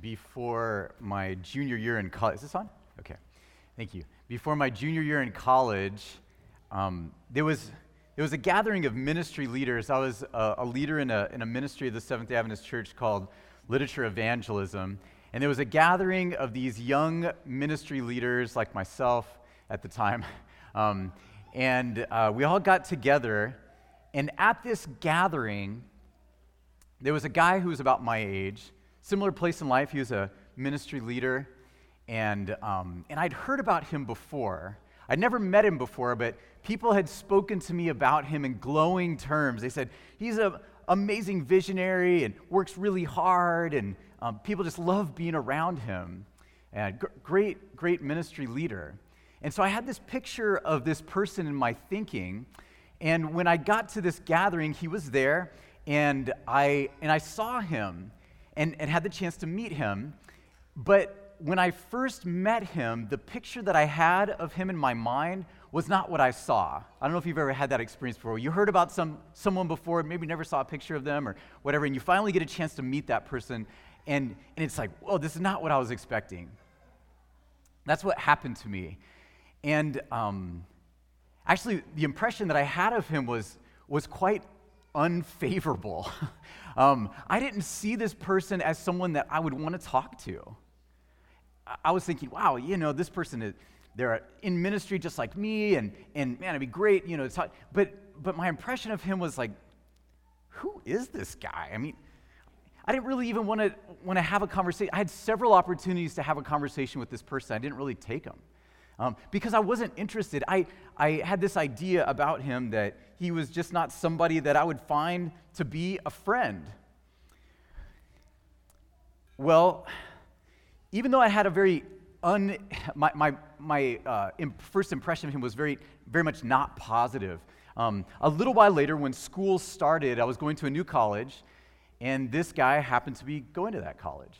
before my junior year in college. Is this on? Okay, thank you. Before my junior year in college, um, there was there was a gathering of ministry leaders. I was a, a leader in a, in a ministry of the Seventh day Adventist Church called Literature Evangelism. And there was a gathering of these young ministry leaders like myself at the time. Um, and uh, we all got together. And at this gathering, there was a guy who was about my age, similar place in life. He was a ministry leader. And, um, and I'd heard about him before. I'd never met him before, but people had spoken to me about him in glowing terms. They said, he's an amazing visionary and works really hard, and um, people just love being around him. And great, great ministry leader. And so I had this picture of this person in my thinking. And when I got to this gathering, he was there, and I, and I saw him and, and had the chance to meet him. But when I first met him, the picture that I had of him in my mind was not what I saw. I don't know if you've ever had that experience before. You heard about some, someone before, maybe never saw a picture of them or whatever, and you finally get a chance to meet that person, and, and it's like, whoa, this is not what I was expecting. That's what happened to me. And um, actually, the impression that I had of him was, was quite unfavorable. um, I didn't see this person as someone that I would want to talk to. I was thinking, wow, you know, this person is, they're in ministry just like me, and, and man, it'd be great, you know, talk. But, but my impression of him was like, who is this guy? I mean, I didn't really even want to want to have a conversation. I had several opportunities to have a conversation with this person. I didn't really take them um, because I wasn't interested. I, I had this idea about him that he was just not somebody that I would find to be a friend. Well, even though I had a very un, my, my, my uh, first impression of him was very, very much not positive. Um, a little while later, when school started, I was going to a new college, and this guy happened to be going to that college.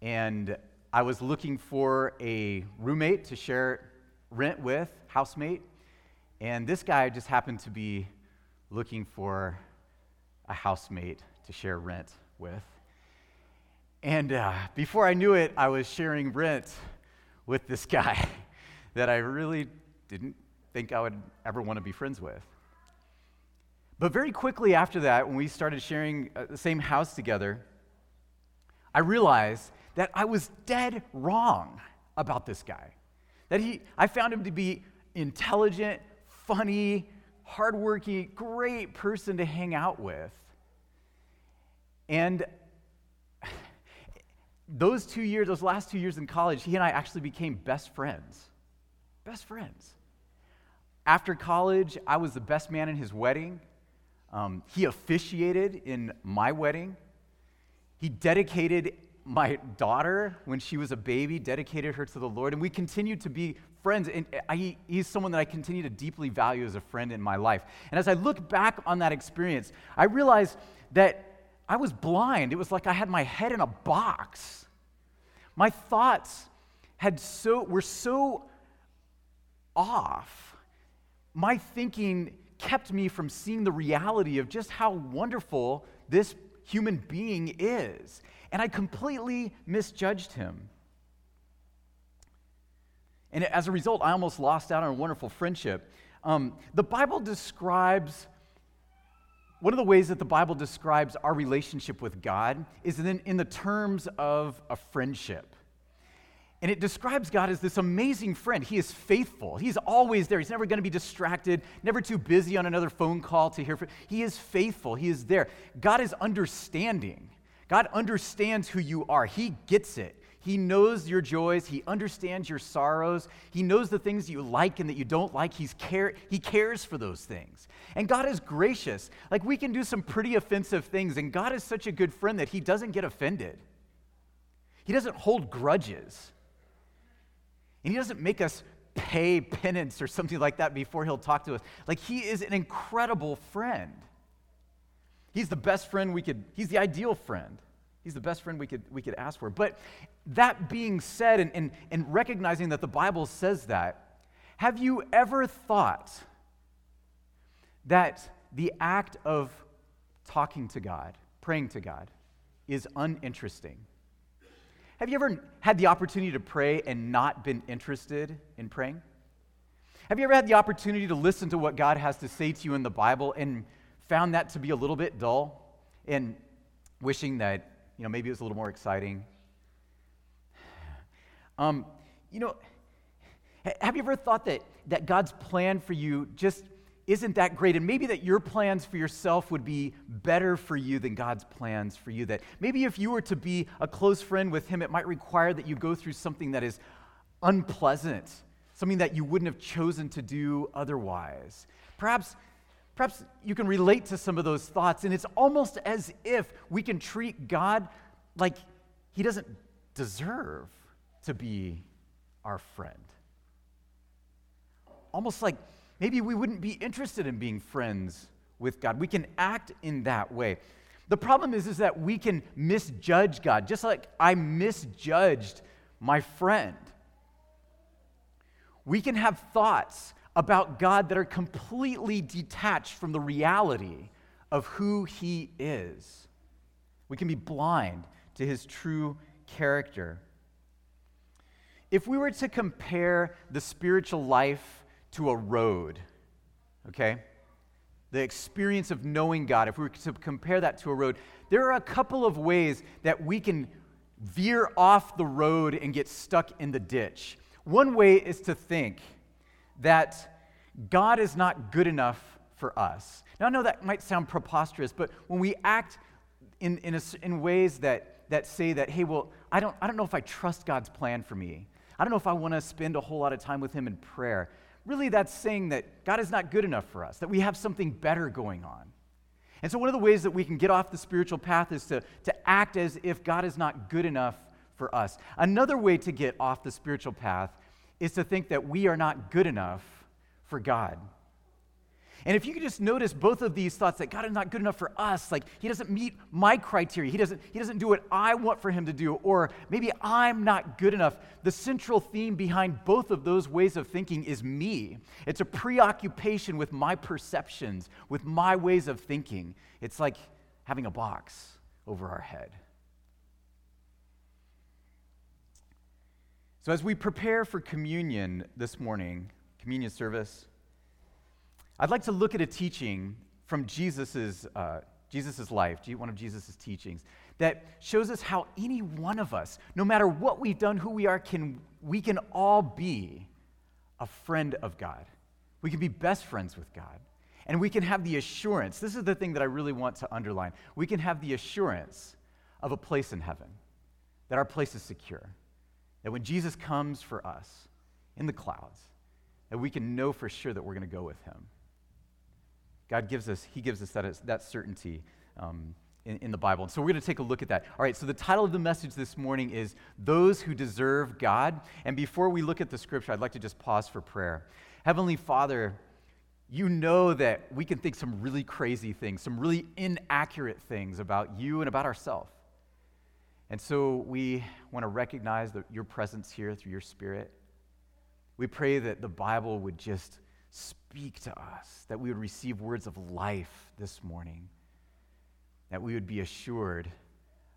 And I was looking for a roommate to share rent with, housemate, and this guy just happened to be looking for a housemate to share rent with. And uh, before I knew it, I was sharing rent with this guy that I really didn't think I would ever want to be friends with. But very quickly after that, when we started sharing uh, the same house together, I realized that I was dead wrong about this guy. That he, I found him to be intelligent, funny, hardworking, great person to hang out with. And those two years, those last two years in college, he and I actually became best friends. Best friends. After college, I was the best man in his wedding. Um, he officiated in my wedding. He dedicated my daughter when she was a baby, dedicated her to the Lord, and we continued to be friends. And I, he's someone that I continue to deeply value as a friend in my life. And as I look back on that experience, I realize that I was blind. It was like I had my head in a box. My thoughts had so, were so off. My thinking kept me from seeing the reality of just how wonderful this human being is. And I completely misjudged him. And as a result, I almost lost out on a wonderful friendship. Um, the Bible describes one of the ways that the Bible describes our relationship with God is in, in the terms of a friendship. And it describes God as this amazing friend. He is faithful. He's always there. He's never going to be distracted, never too busy on another phone call to hear from. He is faithful. He is there. God is understanding. God understands who you are. He gets it. He knows your joys. He understands your sorrows. He knows the things you like and that you don't like. He's care, he cares for those things. And God is gracious. Like we can do some pretty offensive things, and God is such a good friend that He doesn't get offended. He doesn't hold grudges. And He doesn't make us pay penance or something like that before He'll talk to us. Like He is an incredible friend. He's the best friend we could, He's the ideal friend. He's the best friend we could, we could ask for. But that being said, and, and, and recognizing that the Bible says that, have you ever thought that the act of talking to God, praying to God, is uninteresting? Have you ever had the opportunity to pray and not been interested in praying? Have you ever had the opportunity to listen to what God has to say to you in the Bible and found that to be a little bit dull and wishing that, you know, maybe it was a little more exciting? Um, you know, have you ever thought that, that God's plan for you just isn't that great? And maybe that your plans for yourself would be better for you than God's plans for you. That maybe if you were to be a close friend with Him, it might require that you go through something that is unpleasant, something that you wouldn't have chosen to do otherwise. Perhaps. Perhaps you can relate to some of those thoughts, and it's almost as if we can treat God like He doesn't deserve to be our friend. Almost like maybe we wouldn't be interested in being friends with God. We can act in that way. The problem is, is that we can misjudge God, just like I misjudged my friend. We can have thoughts about God that are completely detached from the reality of who He is. We can be blind to His true character. If we were to compare the spiritual life to a road, okay? The experience of knowing God, if we were to compare that to a road, there are a couple of ways that we can veer off the road and get stuck in the ditch. One way is to think that God is not good enough for us. Now, I know that might sound preposterous, but when we act in, in, a, in ways that, that say that, hey, well, I don't, I don't know if I trust God's plan for me. I don't know if I want to spend a whole lot of time with Him in prayer. Really, that's saying that God is not good enough for us, that we have something better going on. And so, one of the ways that we can get off the spiritual path is to, to act as if God is not good enough for us. Another way to get off the spiritual path is to think that we are not good enough for God. And if you could just notice both of these thoughts that God is not good enough for us, like he doesn't meet my criteria, he doesn't, he doesn't do what I want for him to do, or maybe I'm not good enough. The central theme behind both of those ways of thinking is me. It's a preoccupation with my perceptions, with my ways of thinking. It's like having a box over our head. So, as we prepare for communion this morning, communion service, I'd like to look at a teaching from Jesus' uh, Jesus's life, one of Jesus' teachings, that shows us how any one of us, no matter what we've done, who we are, can, we can all be a friend of God. We can be best friends with God. And we can have the assurance this is the thing that I really want to underline. We can have the assurance of a place in heaven, that our place is secure, that when Jesus comes for us in the clouds, that we can know for sure that we're going to go with him. God gives us, He gives us that, that certainty um, in, in the Bible. And so we're going to take a look at that. All right, so the title of the message this morning is Those Who Deserve God. And before we look at the scripture, I'd like to just pause for prayer. Heavenly Father, you know that we can think some really crazy things, some really inaccurate things about you and about ourselves. And so we want to recognize the, your presence here through your Spirit. We pray that the Bible would just speak to us, that we would receive words of life this morning, that we would be assured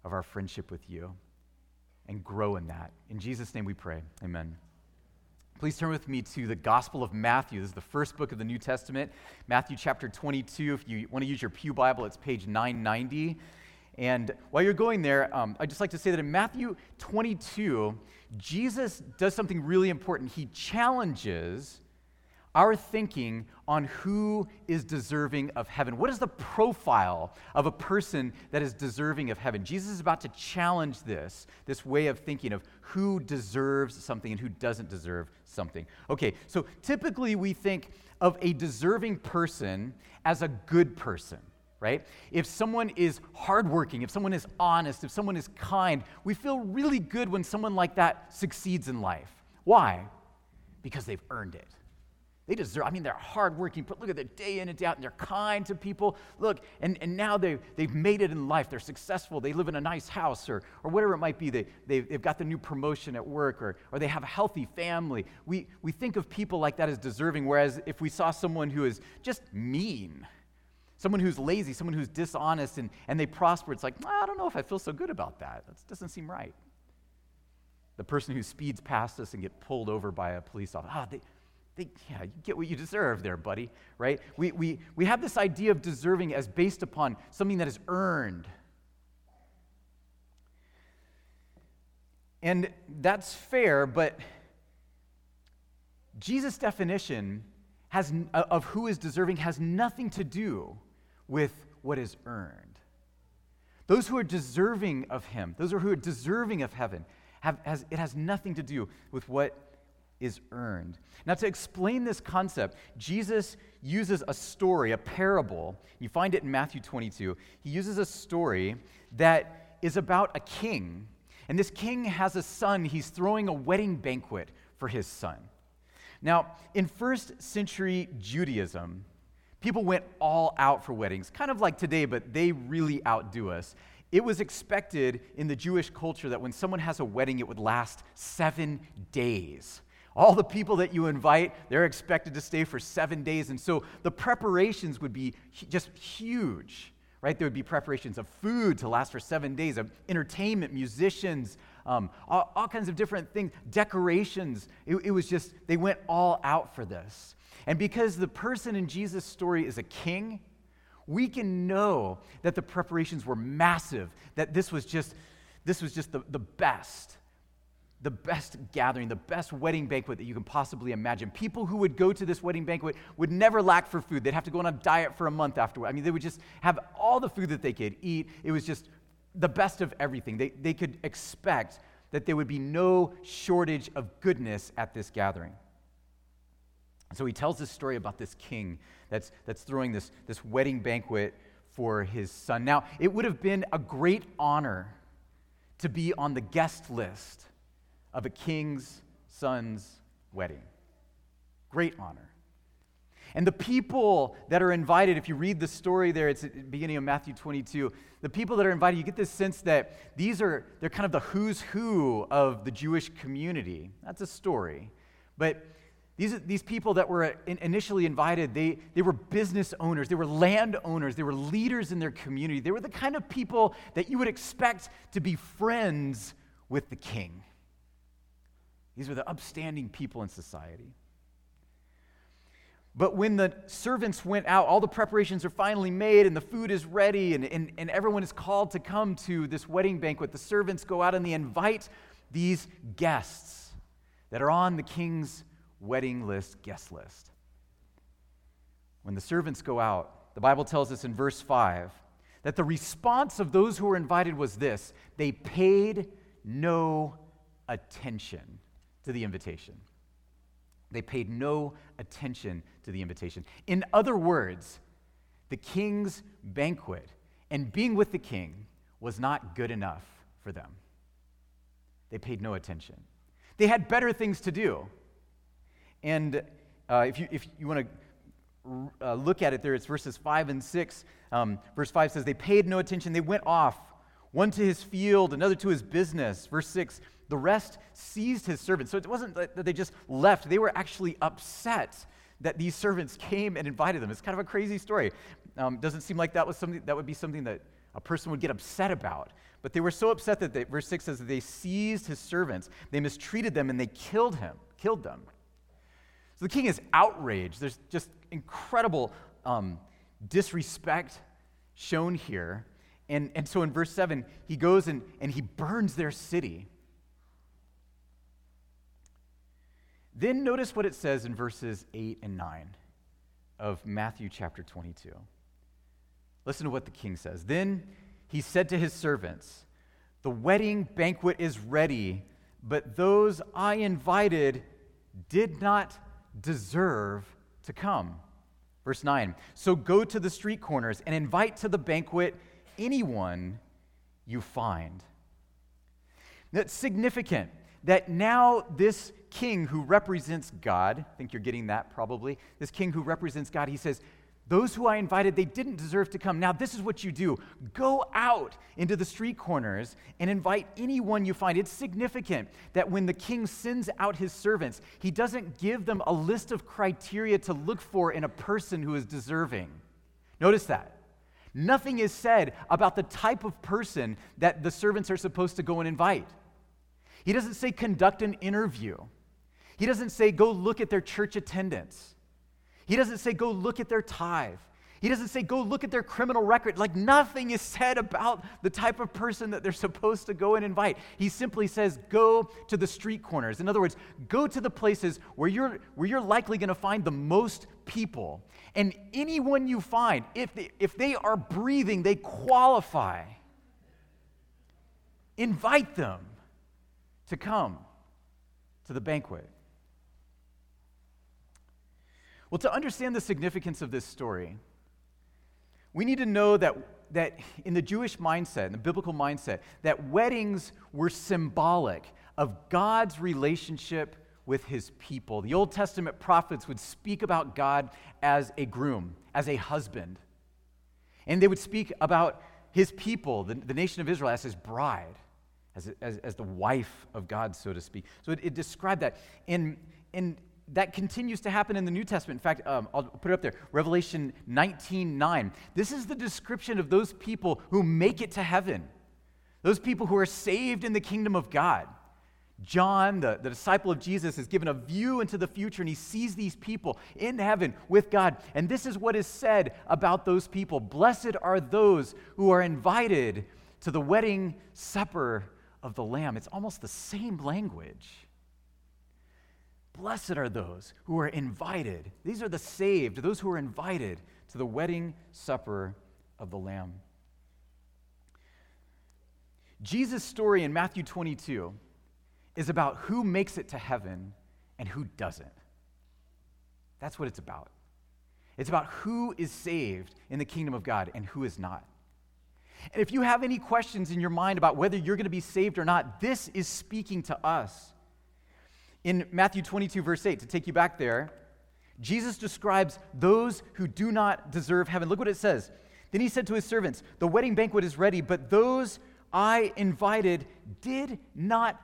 of our friendship with you and grow in that. In Jesus' name we pray. Amen. Please turn with me to the Gospel of Matthew. This is the first book of the New Testament, Matthew chapter 22. If you want to use your Pew Bible, it's page 990. And while you're going there, um, I'd just like to say that in Matthew 22, Jesus does something really important. He challenges our thinking on who is deserving of heaven. What is the profile of a person that is deserving of heaven? Jesus is about to challenge this, this way of thinking of who deserves something and who doesn't deserve something. Okay, so typically we think of a deserving person as a good person. Right? If someone is hardworking, if someone is honest, if someone is kind, we feel really good when someone like that succeeds in life. Why? Because they've earned it. They deserve, I mean, they're hardworking, but look at their day in and day out, and they're kind to people. Look, and, and now they've, they've made it in life. They're successful. They live in a nice house or, or whatever it might be. They, they've, they've got the new promotion at work or, or they have a healthy family. We, we think of people like that as deserving, whereas if we saw someone who is just mean, someone who's lazy, someone who's dishonest, and, and they prosper, it's like, I don't know if I feel so good about that. That doesn't seem right. the person who speeds past us and get pulled over by a police officer. Ah, they, yeah, you get what you deserve there, buddy, right? We, we, we have this idea of deserving as based upon something that is earned. And that's fair, but Jesus' definition has, of who is deserving has nothing to do with what is earned. Those who are deserving of Him, those who are deserving of heaven, have, has, it has nothing to do with what is earned. Now, to explain this concept, Jesus uses a story, a parable. You find it in Matthew 22. He uses a story that is about a king. And this king has a son. He's throwing a wedding banquet for his son. Now, in first century Judaism, people went all out for weddings, kind of like today, but they really outdo us. It was expected in the Jewish culture that when someone has a wedding, it would last seven days. All the people that you invite, they're expected to stay for seven days. And so the preparations would be just huge, right? There would be preparations of food to last for seven days, of entertainment, musicians, um, all, all, kinds of different things, decorations. It, it was just, they went all out for this. And because the person in Jesus' story is a king, we can know that the preparations were massive, that this was just, this was just the, the best the best gathering, the best wedding banquet that you can possibly imagine. People who would go to this wedding banquet would never lack for food. They'd have to go on a diet for a month afterward. I mean, they would just have all the food that they could eat. It was just the best of everything. They, they could expect that there would be no shortage of goodness at this gathering. So he tells this story about this king that's, that's throwing this, this wedding banquet for his son. Now, it would have been a great honor to be on the guest list of a king's son's wedding. Great honor. And the people that are invited, if you read the story there, it's at the beginning of Matthew 22, the people that are invited, you get this sense that these are, they're kind of the who's who of the Jewish community. That's a story. But these, these people that were initially invited, they, they were business owners, they were land owners, they were leaders in their community. They were the kind of people that you would expect to be friends with the king. These were the upstanding people in society. But when the servants went out, all the preparations are finally made and the food is ready and, and, and everyone is called to come to this wedding banquet. The servants go out and they invite these guests that are on the king's wedding list, guest list. When the servants go out, the Bible tells us in verse 5 that the response of those who were invited was this they paid no attention to the invitation. They paid no attention to the invitation. In other words, the king's banquet and being with the king was not good enough for them. They paid no attention. They had better things to do. And uh, if you, if you want to uh, look at it there, it's verses 5 and 6. Um, verse 5 says, They paid no attention. They went off, one to his field, another to his business. Verse 6 the rest seized his servants. So it wasn't that they just left, they were actually upset that these servants came and invited them. It's kind of a crazy story. Um, doesn't seem like that was something that would be something that a person would get upset about. But they were so upset that they, verse 6 says that they seized his servants, they mistreated them, and they killed him, killed them. So the king is outraged. There's just incredible um, disrespect shown here. And, and so in verse 7, he goes and, and he burns their city. Then notice what it says in verses 8 and 9 of Matthew chapter 22. Listen to what the king says. Then he said to his servants, The wedding banquet is ready, but those I invited did not deserve to come. Verse 9 So go to the street corners and invite to the banquet anyone you find. That's significant that now this king who represents God, I think you're getting that probably, this king who represents God, he says, those who I invited, they didn't deserve to come. Now, this is what you do go out into the street corners and invite anyone you find. It's significant that when the king sends out his servants, he doesn't give them a list of criteria to look for in a person who is deserving. Notice that. Nothing is said about the type of person that the servants are supposed to go and invite. He doesn't say conduct an interview. He doesn't say go look at their church attendance. He doesn't say go look at their tithe. He doesn't say go look at their criminal record. Like nothing is said about the type of person that they're supposed to go and invite. He simply says go to the street corners. In other words, go to the places where you're, where you're likely going to find the most people. And anyone you find, if they, if they are breathing, they qualify. Invite them to come to the banquet. Well, to understand the significance of this story, we need to know that, that in the Jewish mindset, in the biblical mindset, that weddings were symbolic of God's relationship with his people. The Old Testament prophets would speak about God as a groom, as a husband. And they would speak about his people, the, the nation of Israel, as his bride, as, as, as the wife of God, so to speak. So it, it described that. In, in, that continues to happen in the New Testament. In fact, um, I'll put it up there Revelation 19 9. This is the description of those people who make it to heaven, those people who are saved in the kingdom of God. John, the, the disciple of Jesus, is given a view into the future and he sees these people in heaven with God. And this is what is said about those people Blessed are those who are invited to the wedding supper of the Lamb. It's almost the same language. Blessed are those who are invited. These are the saved, those who are invited to the wedding supper of the Lamb. Jesus' story in Matthew 22 is about who makes it to heaven and who doesn't. That's what it's about. It's about who is saved in the kingdom of God and who is not. And if you have any questions in your mind about whether you're going to be saved or not, this is speaking to us. In Matthew 22, verse 8, to take you back there, Jesus describes those who do not deserve heaven. Look what it says. Then he said to his servants, The wedding banquet is ready, but those I invited did not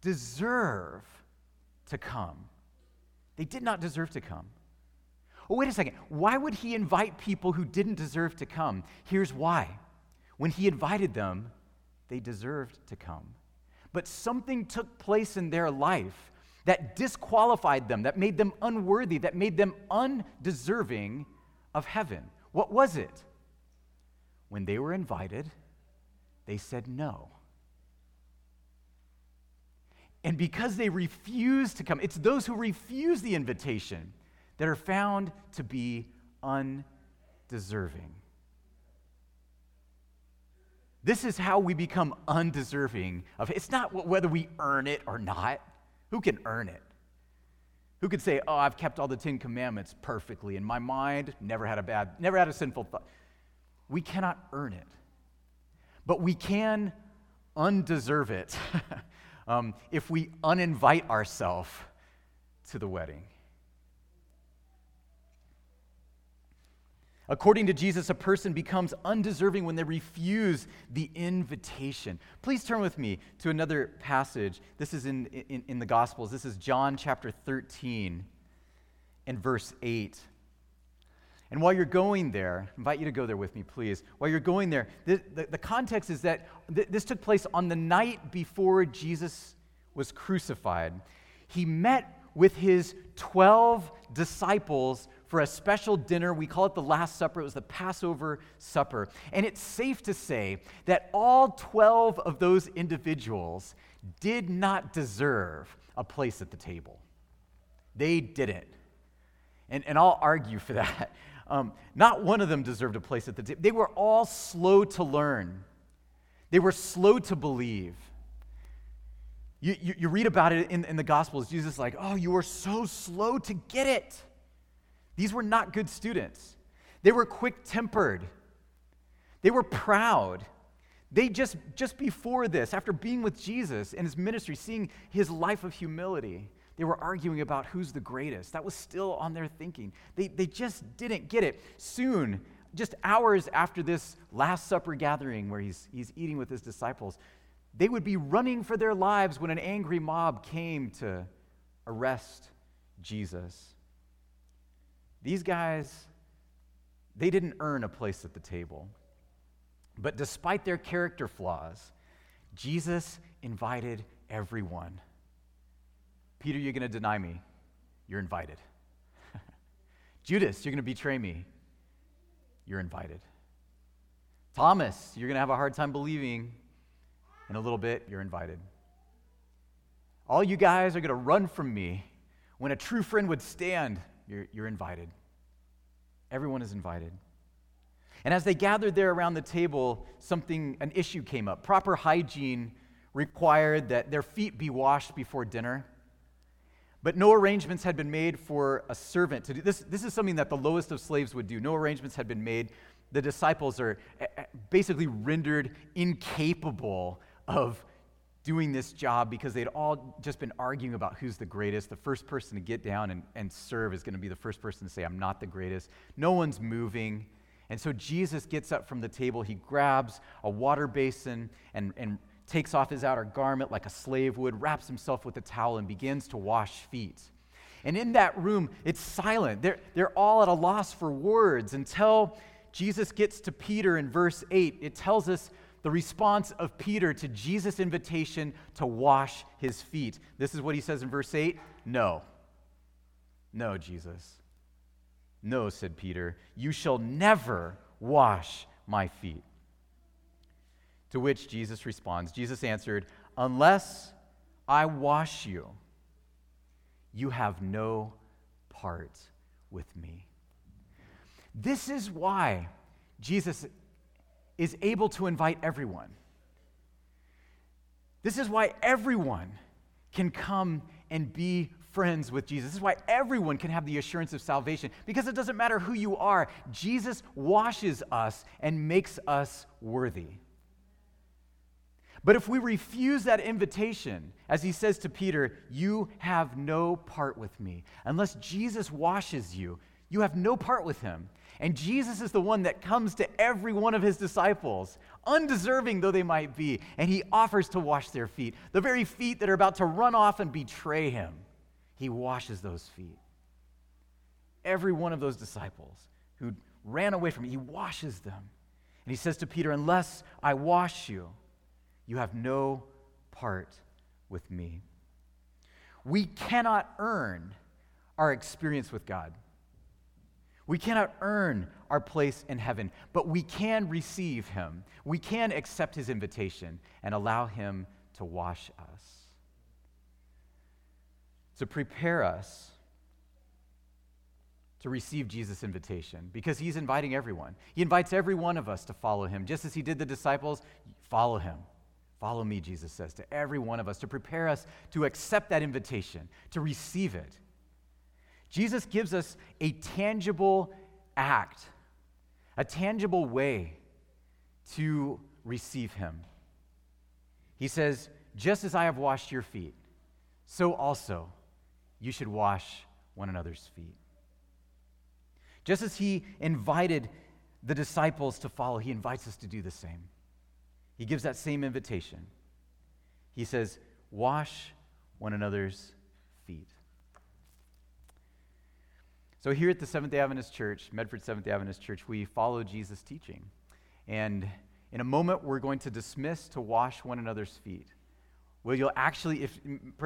deserve to come. They did not deserve to come. Oh, wait a second. Why would he invite people who didn't deserve to come? Here's why. When he invited them, they deserved to come. But something took place in their life that disqualified them, that made them unworthy, that made them undeserving of heaven. What was it? When they were invited, they said no. And because they refused to come, it's those who refuse the invitation that are found to be undeserving. This is how we become undeserving of it's not whether we earn it or not. Who can earn it? Who could say, "Oh, I've kept all the 10 commandments perfectly in my mind, never had a bad, never had a sinful thought." We cannot earn it. But we can undeserve it. um, if we uninvite ourselves to the wedding. According to Jesus, a person becomes undeserving when they refuse the invitation. Please turn with me to another passage. This is in, in, in, the Gospels. This is John chapter 13 and verse 8. And while you're going there, I invite you to go there with me, please. While you're going there, the, the, the context is that th- this took place on the night before Jesus was crucified. He met with his 12 disciples for a special dinner. We call it the Last Supper. It was the Passover supper. And it's safe to say that all 12 of those individuals did not deserve a place at the table. They didn't. And, and I'll argue for that. Um, not one of them deserved a place at the table. They were all slow to learn, they were slow to believe. You, you, you read about it in, in the Gospels. Jesus is like, oh, you were so slow to get it. These were not good students. They were quick tempered, they were proud. They just, just before this, after being with Jesus in his ministry, seeing his life of humility, they were arguing about who's the greatest. That was still on their thinking. They, they just didn't get it. Soon, just hours after this Last Supper gathering where he's, he's eating with his disciples, they would be running for their lives when an angry mob came to arrest Jesus. These guys, they didn't earn a place at the table. But despite their character flaws, Jesus invited everyone. Peter, you're going to deny me. You're invited. Judas, you're going to betray me. You're invited. Thomas, you're going to have a hard time believing. In a little bit, you're invited. All you guys are going to run from me. When a true friend would stand, you're, you're invited. Everyone is invited. And as they gathered there around the table, something, an issue came up. Proper hygiene required that their feet be washed before dinner. But no arrangements had been made for a servant to do this. This is something that the lowest of slaves would do. No arrangements had been made. The disciples are eh, eh, basically rendered incapable of doing this job because they'd all just been arguing about who's the greatest. The first person to get down and, and serve is going to be the first person to say, I'm not the greatest. No one's moving. And so Jesus gets up from the table. He grabs a water basin and, and takes off his outer garment like a slave would, wraps himself with a towel, and begins to wash feet. And in that room, it's silent. They're, they're all at a loss for words until Jesus gets to Peter in verse 8. It tells us the response of Peter to Jesus' invitation to wash his feet. This is what he says in verse 8 No. No, Jesus. No, said Peter, you shall never wash my feet. To which Jesus responds Jesus answered, Unless I wash you, you have no part with me. This is why Jesus is able to invite everyone. This is why everyone can come and be friends with Jesus. This is why everyone can have the assurance of salvation because it doesn't matter who you are. Jesus washes us and makes us worthy. But if we refuse that invitation, as he says to Peter, you have no part with me. Unless Jesus washes you, you have no part with him. And Jesus is the one that comes to every one of his disciples, undeserving though they might be, and he offers to wash their feet, the very feet that are about to run off and betray him. He washes those feet. Every one of those disciples who ran away from him, he washes them. And he says to Peter, Unless I wash you, you have no part with me. We cannot earn our experience with God. We cannot earn our place in heaven, but we can receive Him. We can accept His invitation and allow Him to wash us. To prepare us to receive Jesus' invitation because He's inviting everyone. He invites every one of us to follow Him, just as He did the disciples, follow Him. Follow me, Jesus says to every one of us, to prepare us to accept that invitation, to receive it. Jesus gives us a tangible act, a tangible way to receive Him. He says, Just as I have washed your feet, so also you should wash one another's feet. Just as He invited the disciples to follow, He invites us to do the same. He gives that same invitation. He says, Wash one another's feet. So, here at the Seventh day Adventist Church, Medford Seventh day Adventist Church, we follow Jesus' teaching. And in a moment, we're going to dismiss to wash one another's feet. Well, you'll actually, if,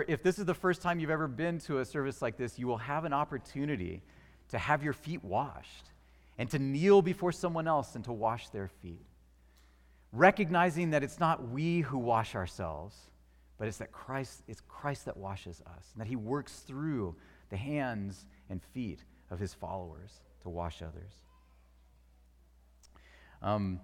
if this is the first time you've ever been to a service like this, you will have an opportunity to have your feet washed and to kneel before someone else and to wash their feet recognizing that it's not we who wash ourselves, but it's that Christ, it's Christ that washes us, and that he works through the hands and feet of his followers to wash others. Um,